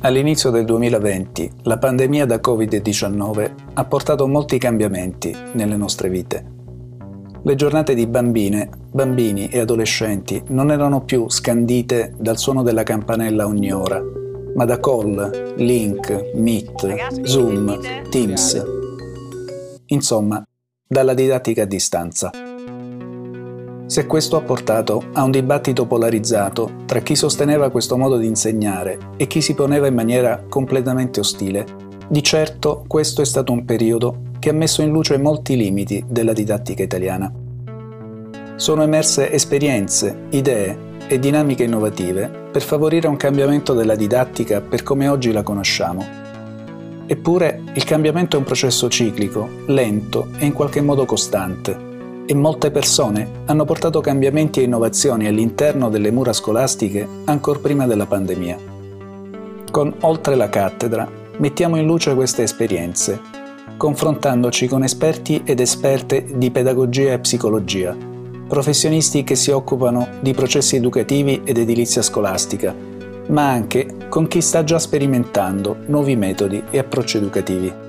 All'inizio del 2020 la pandemia da Covid-19 ha portato molti cambiamenti nelle nostre vite. Le giornate di bambine, bambini e adolescenti non erano più scandite dal suono della campanella ogni ora, ma da call, link, meet, zoom, teams. Insomma, dalla didattica a distanza se questo ha portato a un dibattito polarizzato tra chi sosteneva questo modo di insegnare e chi si poneva in maniera completamente ostile, di certo questo è stato un periodo che ha messo in luce molti limiti della didattica italiana. Sono emerse esperienze, idee e dinamiche innovative per favorire un cambiamento della didattica per come oggi la conosciamo. Eppure il cambiamento è un processo ciclico, lento e in qualche modo costante e molte persone hanno portato cambiamenti e innovazioni all'interno delle mura scolastiche ancora prima della pandemia. Con Oltre la cattedra mettiamo in luce queste esperienze, confrontandoci con esperti ed esperte di pedagogia e psicologia, professionisti che si occupano di processi educativi ed edilizia scolastica, ma anche con chi sta già sperimentando nuovi metodi e approcci educativi.